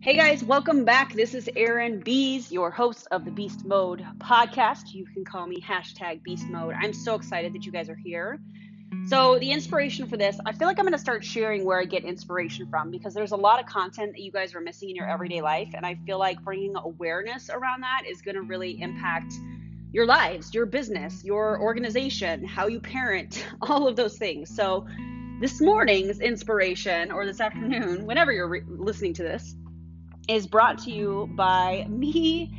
Hey guys, welcome back. This is Erin Bees, your host of the Beast Mode podcast. You can call me hashtag Beast Mode. I'm so excited that you guys are here. So, the inspiration for this, I feel like I'm going to start sharing where I get inspiration from because there's a lot of content that you guys are missing in your everyday life. And I feel like bringing awareness around that is going to really impact your lives, your business, your organization, how you parent, all of those things. So, this morning's inspiration, or this afternoon, whenever you're re- listening to this, is brought to you by me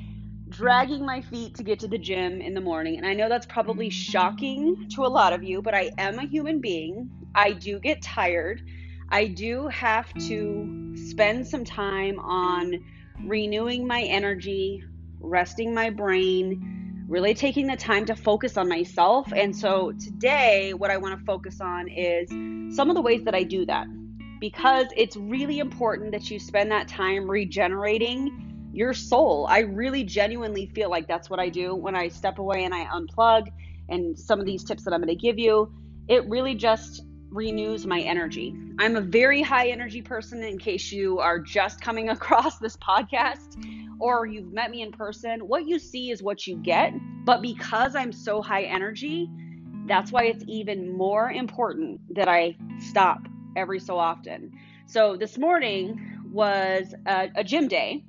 dragging my feet to get to the gym in the morning. And I know that's probably shocking to a lot of you, but I am a human being. I do get tired. I do have to spend some time on renewing my energy, resting my brain, really taking the time to focus on myself. And so today, what I want to focus on is some of the ways that I do that because it's really important that you spend that time regenerating your soul. I really genuinely feel like that's what I do when I step away and I unplug. And some of these tips that I'm going to give you, it really just renews my energy. I'm a very high energy person in case you are just coming across this podcast or you've met me in person. What you see is what you get. But because I'm so high energy, that's why it's even more important that I stop every so often. So this morning was a, a gym day.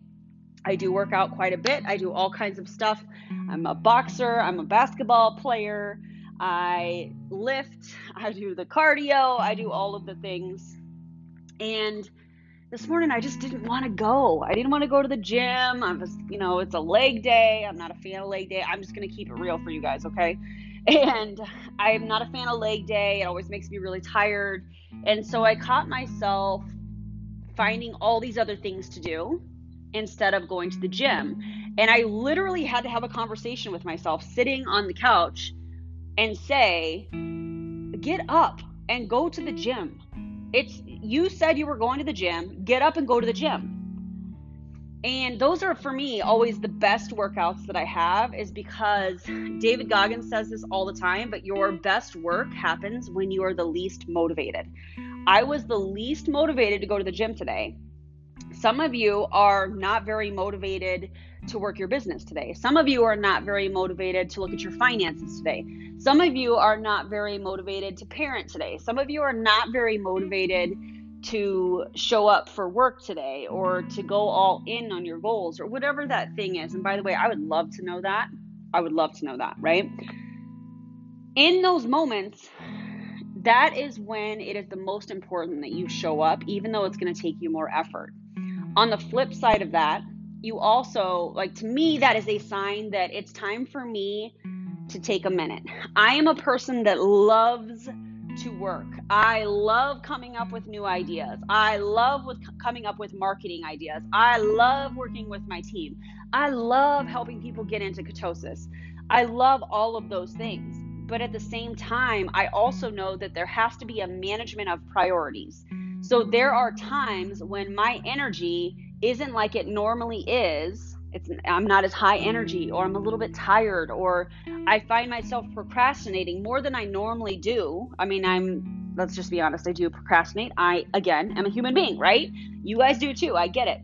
I do work out quite a bit. I do all kinds of stuff. I'm a boxer, I'm a basketball player. I lift, I do the cardio, I do all of the things. And this morning I just didn't want to go. I didn't want to go to the gym. I was, you know, it's a leg day. I'm not a fan of leg day. I'm just going to keep it real for you guys, okay? And I'm not a fan of leg day. It always makes me really tired. And so I caught myself finding all these other things to do instead of going to the gym. And I literally had to have a conversation with myself sitting on the couch and say, get up and go to the gym. It's you said you were going to the gym, get up and go to the gym. And those are for me always the best workouts that I have is because David Goggins says this all the time, but your best work happens when you are the least motivated. I was the least motivated to go to the gym today. Some of you are not very motivated to work your business today. Some of you are not very motivated to look at your finances today. Some of you are not very motivated to parent today. Some of you are not very motivated to show up for work today or to go all in on your goals or whatever that thing is. And by the way, I would love to know that. I would love to know that, right? In those moments, that is when it is the most important that you show up, even though it's going to take you more effort. On the flip side of that, you also, like to me, that is a sign that it's time for me to take a minute. I am a person that loves to work. I love coming up with new ideas. I love with coming up with marketing ideas. I love working with my team. I love helping people get into ketosis. I love all of those things. But at the same time, I also know that there has to be a management of priorities. So there are times when my energy isn't like it normally is it's I'm not as high energy or I'm a little bit tired or I find myself procrastinating more than I normally do. I mean, I'm let's just be honest, I do procrastinate. I again am a human being, right? You guys do too. I get it.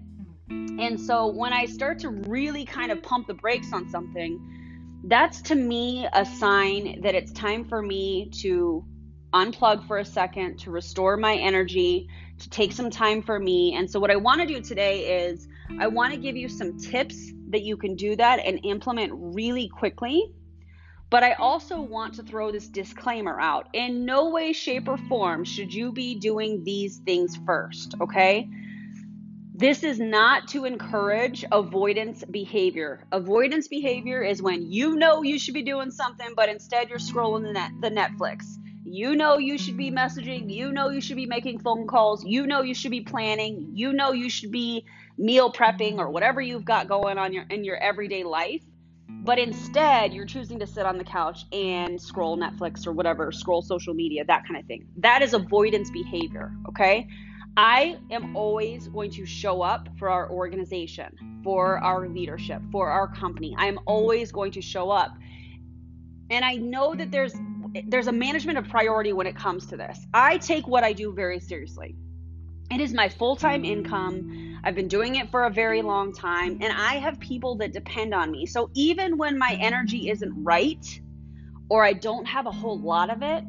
And so when I start to really kind of pump the brakes on something, that's to me a sign that it's time for me to unplug for a second, to restore my energy, to take some time for me. And so what I want to do today is I want to give you some tips that you can do that and implement really quickly. But I also want to throw this disclaimer out. In no way, shape, or form should you be doing these things first, okay? This is not to encourage avoidance behavior. Avoidance behavior is when you know you should be doing something, but instead you're scrolling the, net, the Netflix. You know you should be messaging. You know you should be making phone calls. You know you should be planning. You know you should be meal prepping or whatever you've got going on your in your everyday life but instead you're choosing to sit on the couch and scroll netflix or whatever scroll social media that kind of thing. That is avoidance behavior okay? I am always going to show up for our organization for our leadership for our company. I am always going to show up. And i know that there's there's a management of priority when it comes to this. I take what i do very seriously. It is my full time income. I've been doing it for a very long time, and I have people that depend on me. So even when my energy isn't right or I don't have a whole lot of it,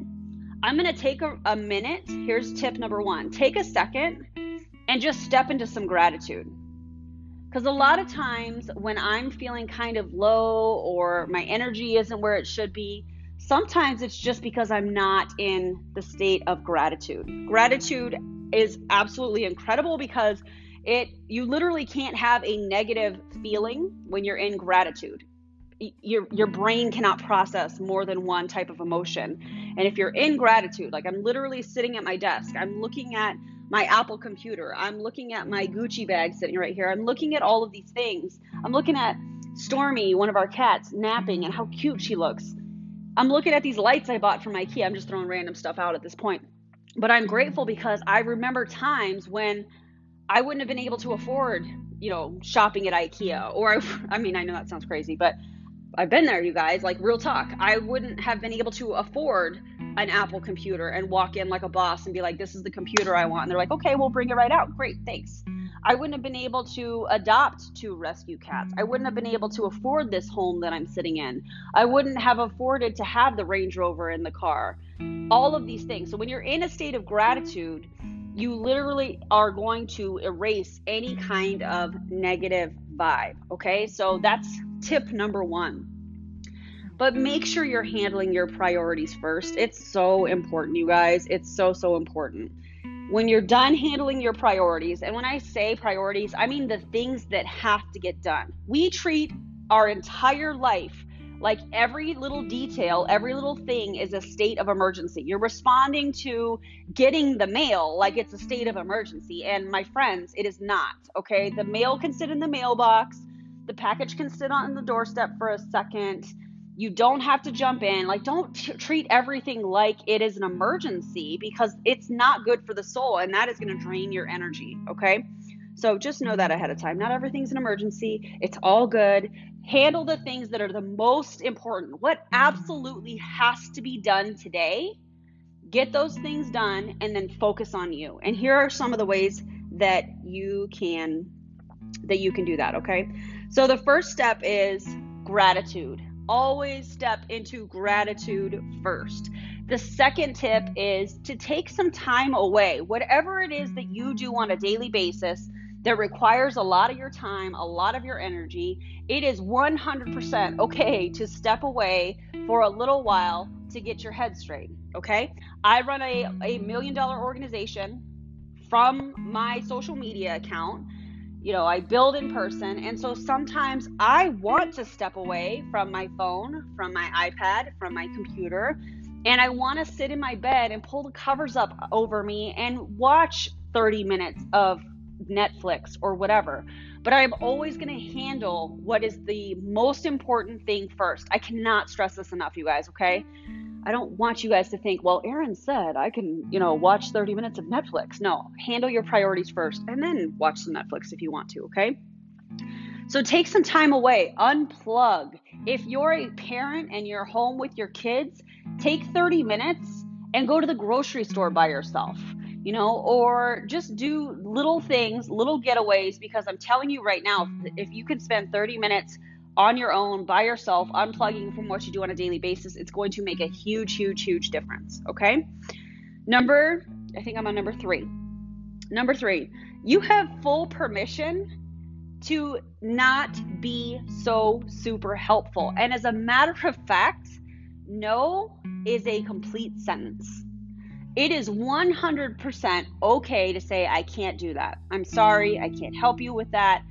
I'm going to take a, a minute. Here's tip number one take a second and just step into some gratitude. Because a lot of times when I'm feeling kind of low or my energy isn't where it should be, sometimes it's just because I'm not in the state of gratitude. Gratitude is absolutely incredible because it you literally can't have a negative feeling when you're in gratitude. Your your brain cannot process more than one type of emotion. And if you're in gratitude, like I'm literally sitting at my desk, I'm looking at my Apple computer. I'm looking at my Gucci bag sitting right here. I'm looking at all of these things. I'm looking at Stormy, one of our cats, napping and how cute she looks. I'm looking at these lights I bought from IKEA. I'm just throwing random stuff out at this point. But I'm grateful because I remember times when I wouldn't have been able to afford, you know, shopping at IKEA. Or, I, I mean, I know that sounds crazy, but I've been there, you guys, like real talk. I wouldn't have been able to afford an Apple computer and walk in like a boss and be like, this is the computer I want. And they're like, okay, we'll bring it right out. Great, thanks. I wouldn't have been able to adopt two rescue cats. I wouldn't have been able to afford this home that I'm sitting in. I wouldn't have afforded to have the Range Rover in the car. All of these things. So when you're in a state of gratitude, you literally are going to erase any kind of negative vibe. Okay, so that's tip number one. But make sure you're handling your priorities first. It's so important, you guys. It's so, so important. When you're done handling your priorities, and when I say priorities, I mean the things that have to get done. We treat our entire life like every little detail, every little thing is a state of emergency. You're responding to getting the mail like it's a state of emergency. And my friends, it is not. Okay. The mail can sit in the mailbox, the package can sit on the doorstep for a second you don't have to jump in. Like, don't t- treat everything like it is an emergency because it's not good for the soul and that is going to drain your energy. Okay. So just know that ahead of time. Not everything's an emergency, it's all good. Handle the things that are the most important. What absolutely has to be done today, get those things done and then focus on you. And here are some of the ways that you can that you can do that, okay? So the first step is gratitude always step into gratitude first. The second tip is to take some time away. Whatever it is that you do on a daily basis that requires a lot of your time, a lot of your energy, it is 100% okay to step away for a little while to get your head straight. Okay? I run a, a million dollar organization from my social media account you know, I build in person. And so sometimes I want to step away from my phone, from my iPad, from my computer, and I want to sit in my bed and pull the covers up over me and watch 30 minutes of Netflix or whatever. But I'm always going to handle what is the most important thing first. I cannot stress this enough, you guys, okay? I don't want you guys to think, well, Erin said I can, you know, watch 30 minutes of Netflix. No, handle your priorities first and then watch some Netflix if you want to, okay? So take some time away, unplug. If you're a parent and you're home with your kids, take 30 minutes and go to the grocery store by yourself, you know, or just do little things, little getaways, because I'm telling you right now, if you could spend 30 minutes on your own, by yourself, unplugging from what you do on a daily basis, it's going to make a huge, huge, huge difference. Okay. Number, I think I'm on number three. Number three, you have full permission to not be so super helpful. And as a matter of fact, no is a complete sentence. It is 100% okay to say, I can't do that. I'm sorry, I can't help you with that.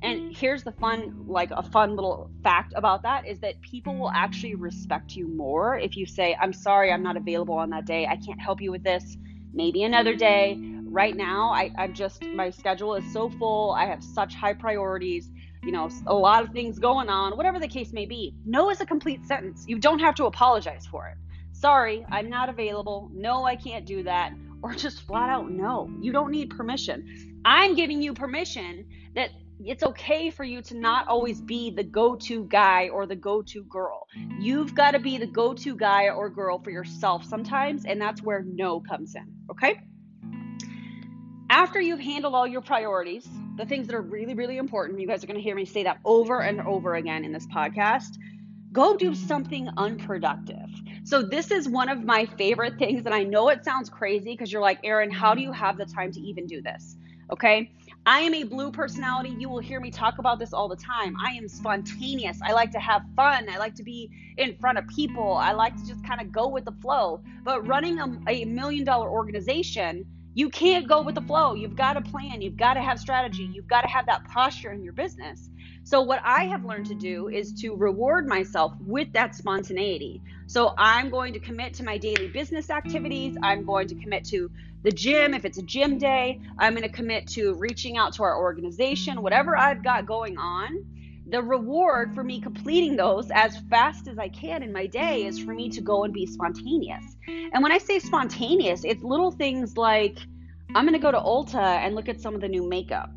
And here's the fun, like a fun little fact about that is that people will actually respect you more if you say, I'm sorry, I'm not available on that day. I can't help you with this. Maybe another day. Right now, I, I'm just, my schedule is so full. I have such high priorities, you know, a lot of things going on, whatever the case may be. No is a complete sentence. You don't have to apologize for it. Sorry, I'm not available. No, I can't do that. Or just flat out no. You don't need permission. I'm giving you permission that it's okay for you to not always be the go to guy or the go to girl. You've got to be the go to guy or girl for yourself sometimes, and that's where no comes in. Okay? After you've handled all your priorities, the things that are really, really important, you guys are going to hear me say that over and over again in this podcast. Go do something unproductive. So, this is one of my favorite things. And I know it sounds crazy because you're like, Erin, how do you have the time to even do this? Okay. I am a blue personality. You will hear me talk about this all the time. I am spontaneous. I like to have fun. I like to be in front of people. I like to just kind of go with the flow. But running a, a million dollar organization, you can't go with the flow. You've got to plan. You've got to have strategy. You've got to have that posture in your business. So, what I have learned to do is to reward myself with that spontaneity. So, I'm going to commit to my daily business activities. I'm going to commit to the gym. If it's a gym day, I'm going to commit to reaching out to our organization, whatever I've got going on. The reward for me completing those as fast as I can in my day is for me to go and be spontaneous. And when I say spontaneous, it's little things like I'm going to go to Ulta and look at some of the new makeup,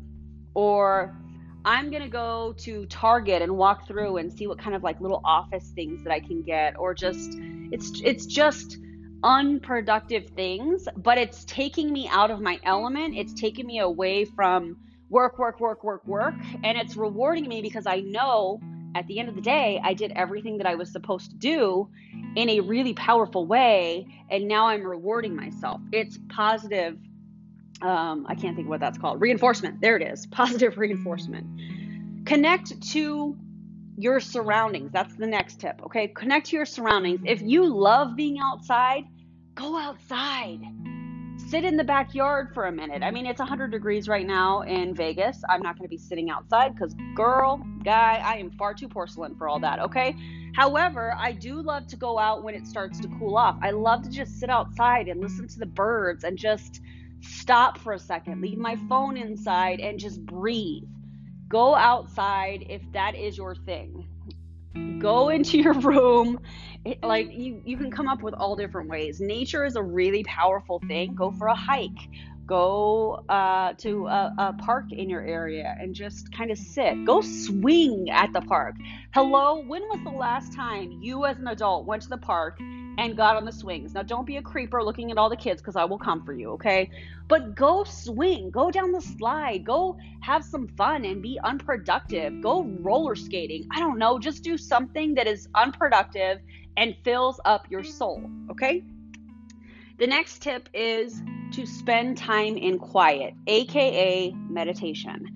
or I'm going to go to Target and walk through and see what kind of like little office things that I can get, or just it's it's just unproductive things, but it's taking me out of my element. It's taking me away from work, work, work, work, work, and it's rewarding me because I know at the end of the day, I did everything that I was supposed to do in a really powerful way, and now I'm rewarding myself. It's positive. Um, I can't think of what that's called. Reinforcement. There it is. Positive reinforcement. Connect to your surroundings. That's the next tip. Okay. Connect to your surroundings. If you love being outside, go outside sit in the backyard for a minute. I mean, it's 100 degrees right now in Vegas. I'm not going to be sitting outside because, girl, guy, I am far too porcelain for all that, okay? However, I do love to go out when it starts to cool off. I love to just sit outside and listen to the birds and just stop for a second, leave my phone inside, and just breathe. Go outside if that is your thing go into your room it, like you you can come up with all different ways nature is a really powerful thing go for a hike go uh, to a, a, park in your area and just kind of sit. Go swing at the park. Hello, when was the last time you as an adult went to the park and got on the swings? Now, don't be a creeper looking at all the kids because I will come for you, okay? But go swing, go down the slide, go have some fun and be unproductive. Go roller skating. I don't know, just do something that is unproductive and fills up your soul, okay? The next tip is to spend time in quiet, aka meditation.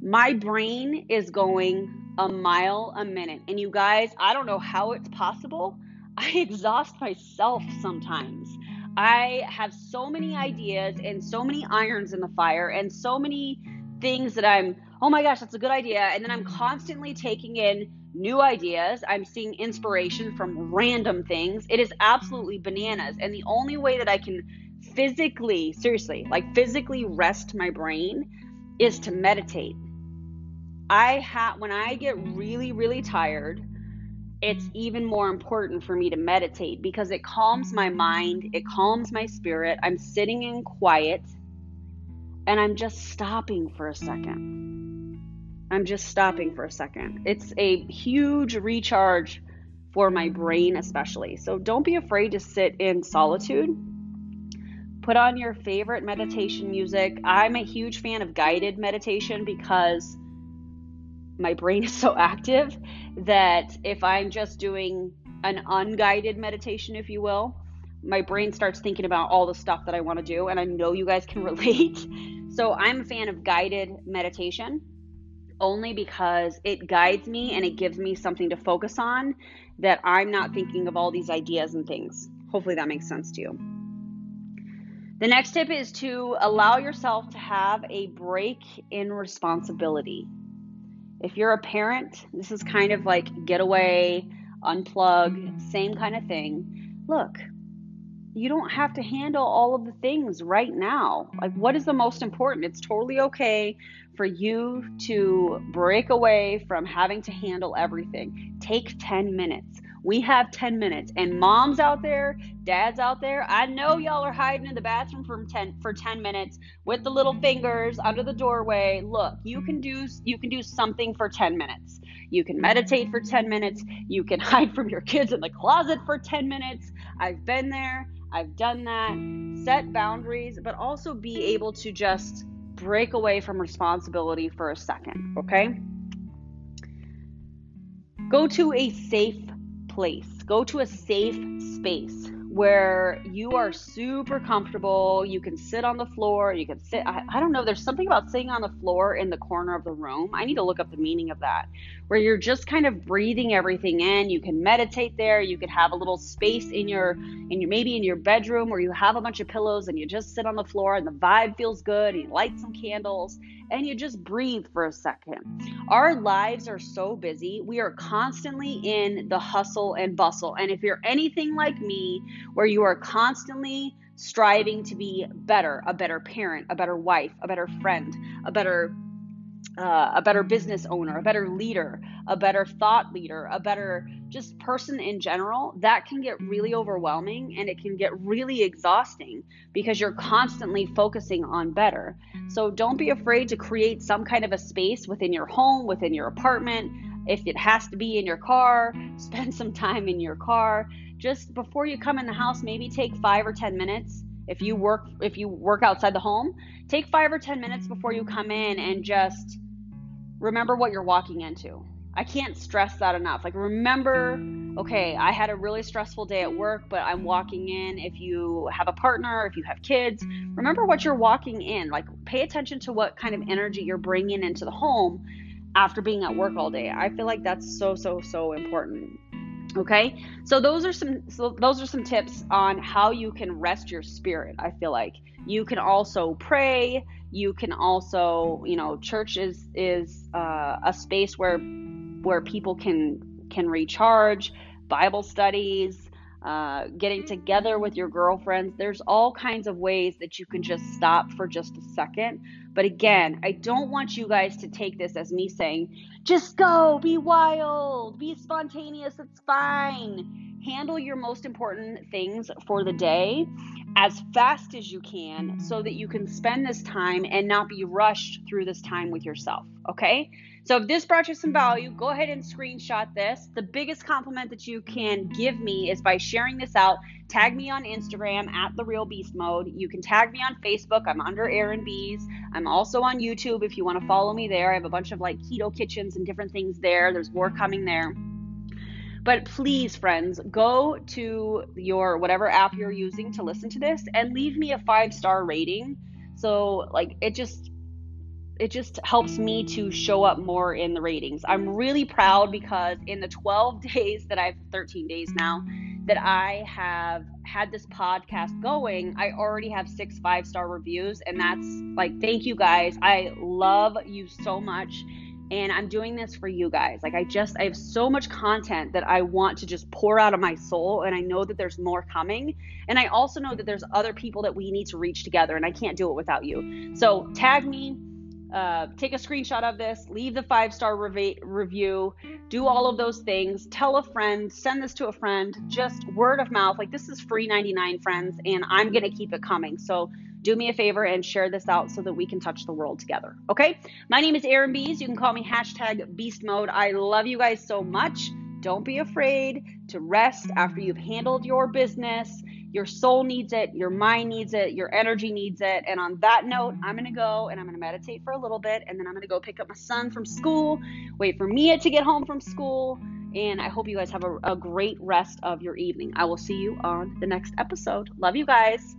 My brain is going a mile a minute. And you guys, I don't know how it's possible. I exhaust myself sometimes. I have so many ideas and so many irons in the fire and so many things that I'm, oh my gosh, that's a good idea. And then I'm constantly taking in new ideas. I'm seeing inspiration from random things. It is absolutely bananas. And the only way that I can physically, seriously, like physically rest my brain is to meditate. I have when I get really really tired, it's even more important for me to meditate because it calms my mind, it calms my spirit. I'm sitting in quiet and I'm just stopping for a second. I'm just stopping for a second. It's a huge recharge for my brain, especially. So don't be afraid to sit in solitude. Put on your favorite meditation music. I'm a huge fan of guided meditation because my brain is so active that if I'm just doing an unguided meditation, if you will, my brain starts thinking about all the stuff that I want to do. And I know you guys can relate. So I'm a fan of guided meditation only because it guides me and it gives me something to focus on that I'm not thinking of all these ideas and things. Hopefully that makes sense to you. The next tip is to allow yourself to have a break in responsibility. If you're a parent, this is kind of like getaway, unplug, same kind of thing. Look, you don't have to handle all of the things right now. Like, what is the most important? It's totally okay for you to break away from having to handle everything. Take 10 minutes. We have 10 minutes. And moms out there, dads out there, I know y'all are hiding in the bathroom for 10 for 10 minutes with the little fingers under the doorway. Look, you can do you can do something for 10 minutes. You can meditate for 10 minutes. You can hide from your kids in the closet for 10 minutes. I've been there. I've done that. Set boundaries, but also be able to just break away from responsibility for a second, okay? Go to a safe place, go to a safe space where you are super comfortable. You can sit on the floor. You can sit, I, I, don't know, there's something about sitting on the floor in the corner of the room. I need to look up the meaning of that, where you're just kind of breathing everything in. You can meditate there. You could have a little space in your, in your, maybe in your bedroom where you have a bunch of pillows and you just sit on the floor and the vibe feels good. And you light some candles and you just breathe for a second. Our lives are so busy. We are constantly in the hustle and bustle. And if you're anything like me, where you are constantly striving to be better, a better parent, a better wife, a better friend, a better uh, a better business owner, a better leader, a better thought leader, a better just person in general, that can get really overwhelming and it can get really exhausting because you're constantly focusing on better. So don't be afraid to create some kind of a space within your home, within your apartment. If it has to be in your car, spend some time in your car. Just before you come in the house, maybe take five or 10 minutes if you work if you work outside the home take 5 or 10 minutes before you come in and just remember what you're walking into. I can't stress that enough. Like, remember, okay, I had a really stressful day at work, but I'm walking in. If you have a partner, if you have kids, remember what you're walking in. Like, pay attention to what kind of energy you're bringing into the home after being at work all day. I feel like that's so, so, so important. Okay, so those are some so those are some tips on how you can rest your spirit. I feel like. You can also pray. You can also you know church is is uh, a space where where people can can recharge. Bible studies uh, getting together with your girlfriends. There's all kinds of ways that you can just stop for just a second. But again i don't want you guys to take this as me saying just go be wild be spontaneous it's fine handle your most important things for the day as fast as you can so that you can spend this time and not be rushed through this time with yourself. Okay? So if this brought you some value, go ahead and screenshot this. The biggest compliment that you can give me is by sharing this out. Tag me on Instagram at the real beast mode. You can tag me on Facebook. I'm under Erin Bees. I'm also on YouTube if you want to follow me there. I have a bunch of like keto kitchens and different things there. There's more coming there. But please, friends, go to your whatever app you're using to listen to this and leave me a five star rating. So, like, it just it just helps me to show up more in the ratings. I'm really proud because in the 12 days that I've 13 days now that I have had this podcast going, I already have six five star reviews and that's like thank you guys. I love you so much and I'm doing this for you guys. Like I just I have so much content that I want to just pour out of my soul and I know that there's more coming. And I also know that there's other people that we need to reach together and I can't do it without you. So tag me uh, take a screenshot of this, leave the five star rev- review, do all of those things, tell a friend, send this to a friend, just word of mouth. Like, this is free 99, friends, and I'm going to keep it coming. So, do me a favor and share this out so that we can touch the world together. Okay? My name is Erin Bees. You can call me hashtag beast mode. I love you guys so much. Don't be afraid to rest after you've handled your business. Your soul needs it, your mind needs it, your energy needs it. And on that note, I'm going to go and I'm going to meditate for a little bit and then I'm going to go pick up my son from school, wait for Mia to get home from school. And I hope you guys have a, a great rest of your evening. I will see you on the next episode. Love you guys.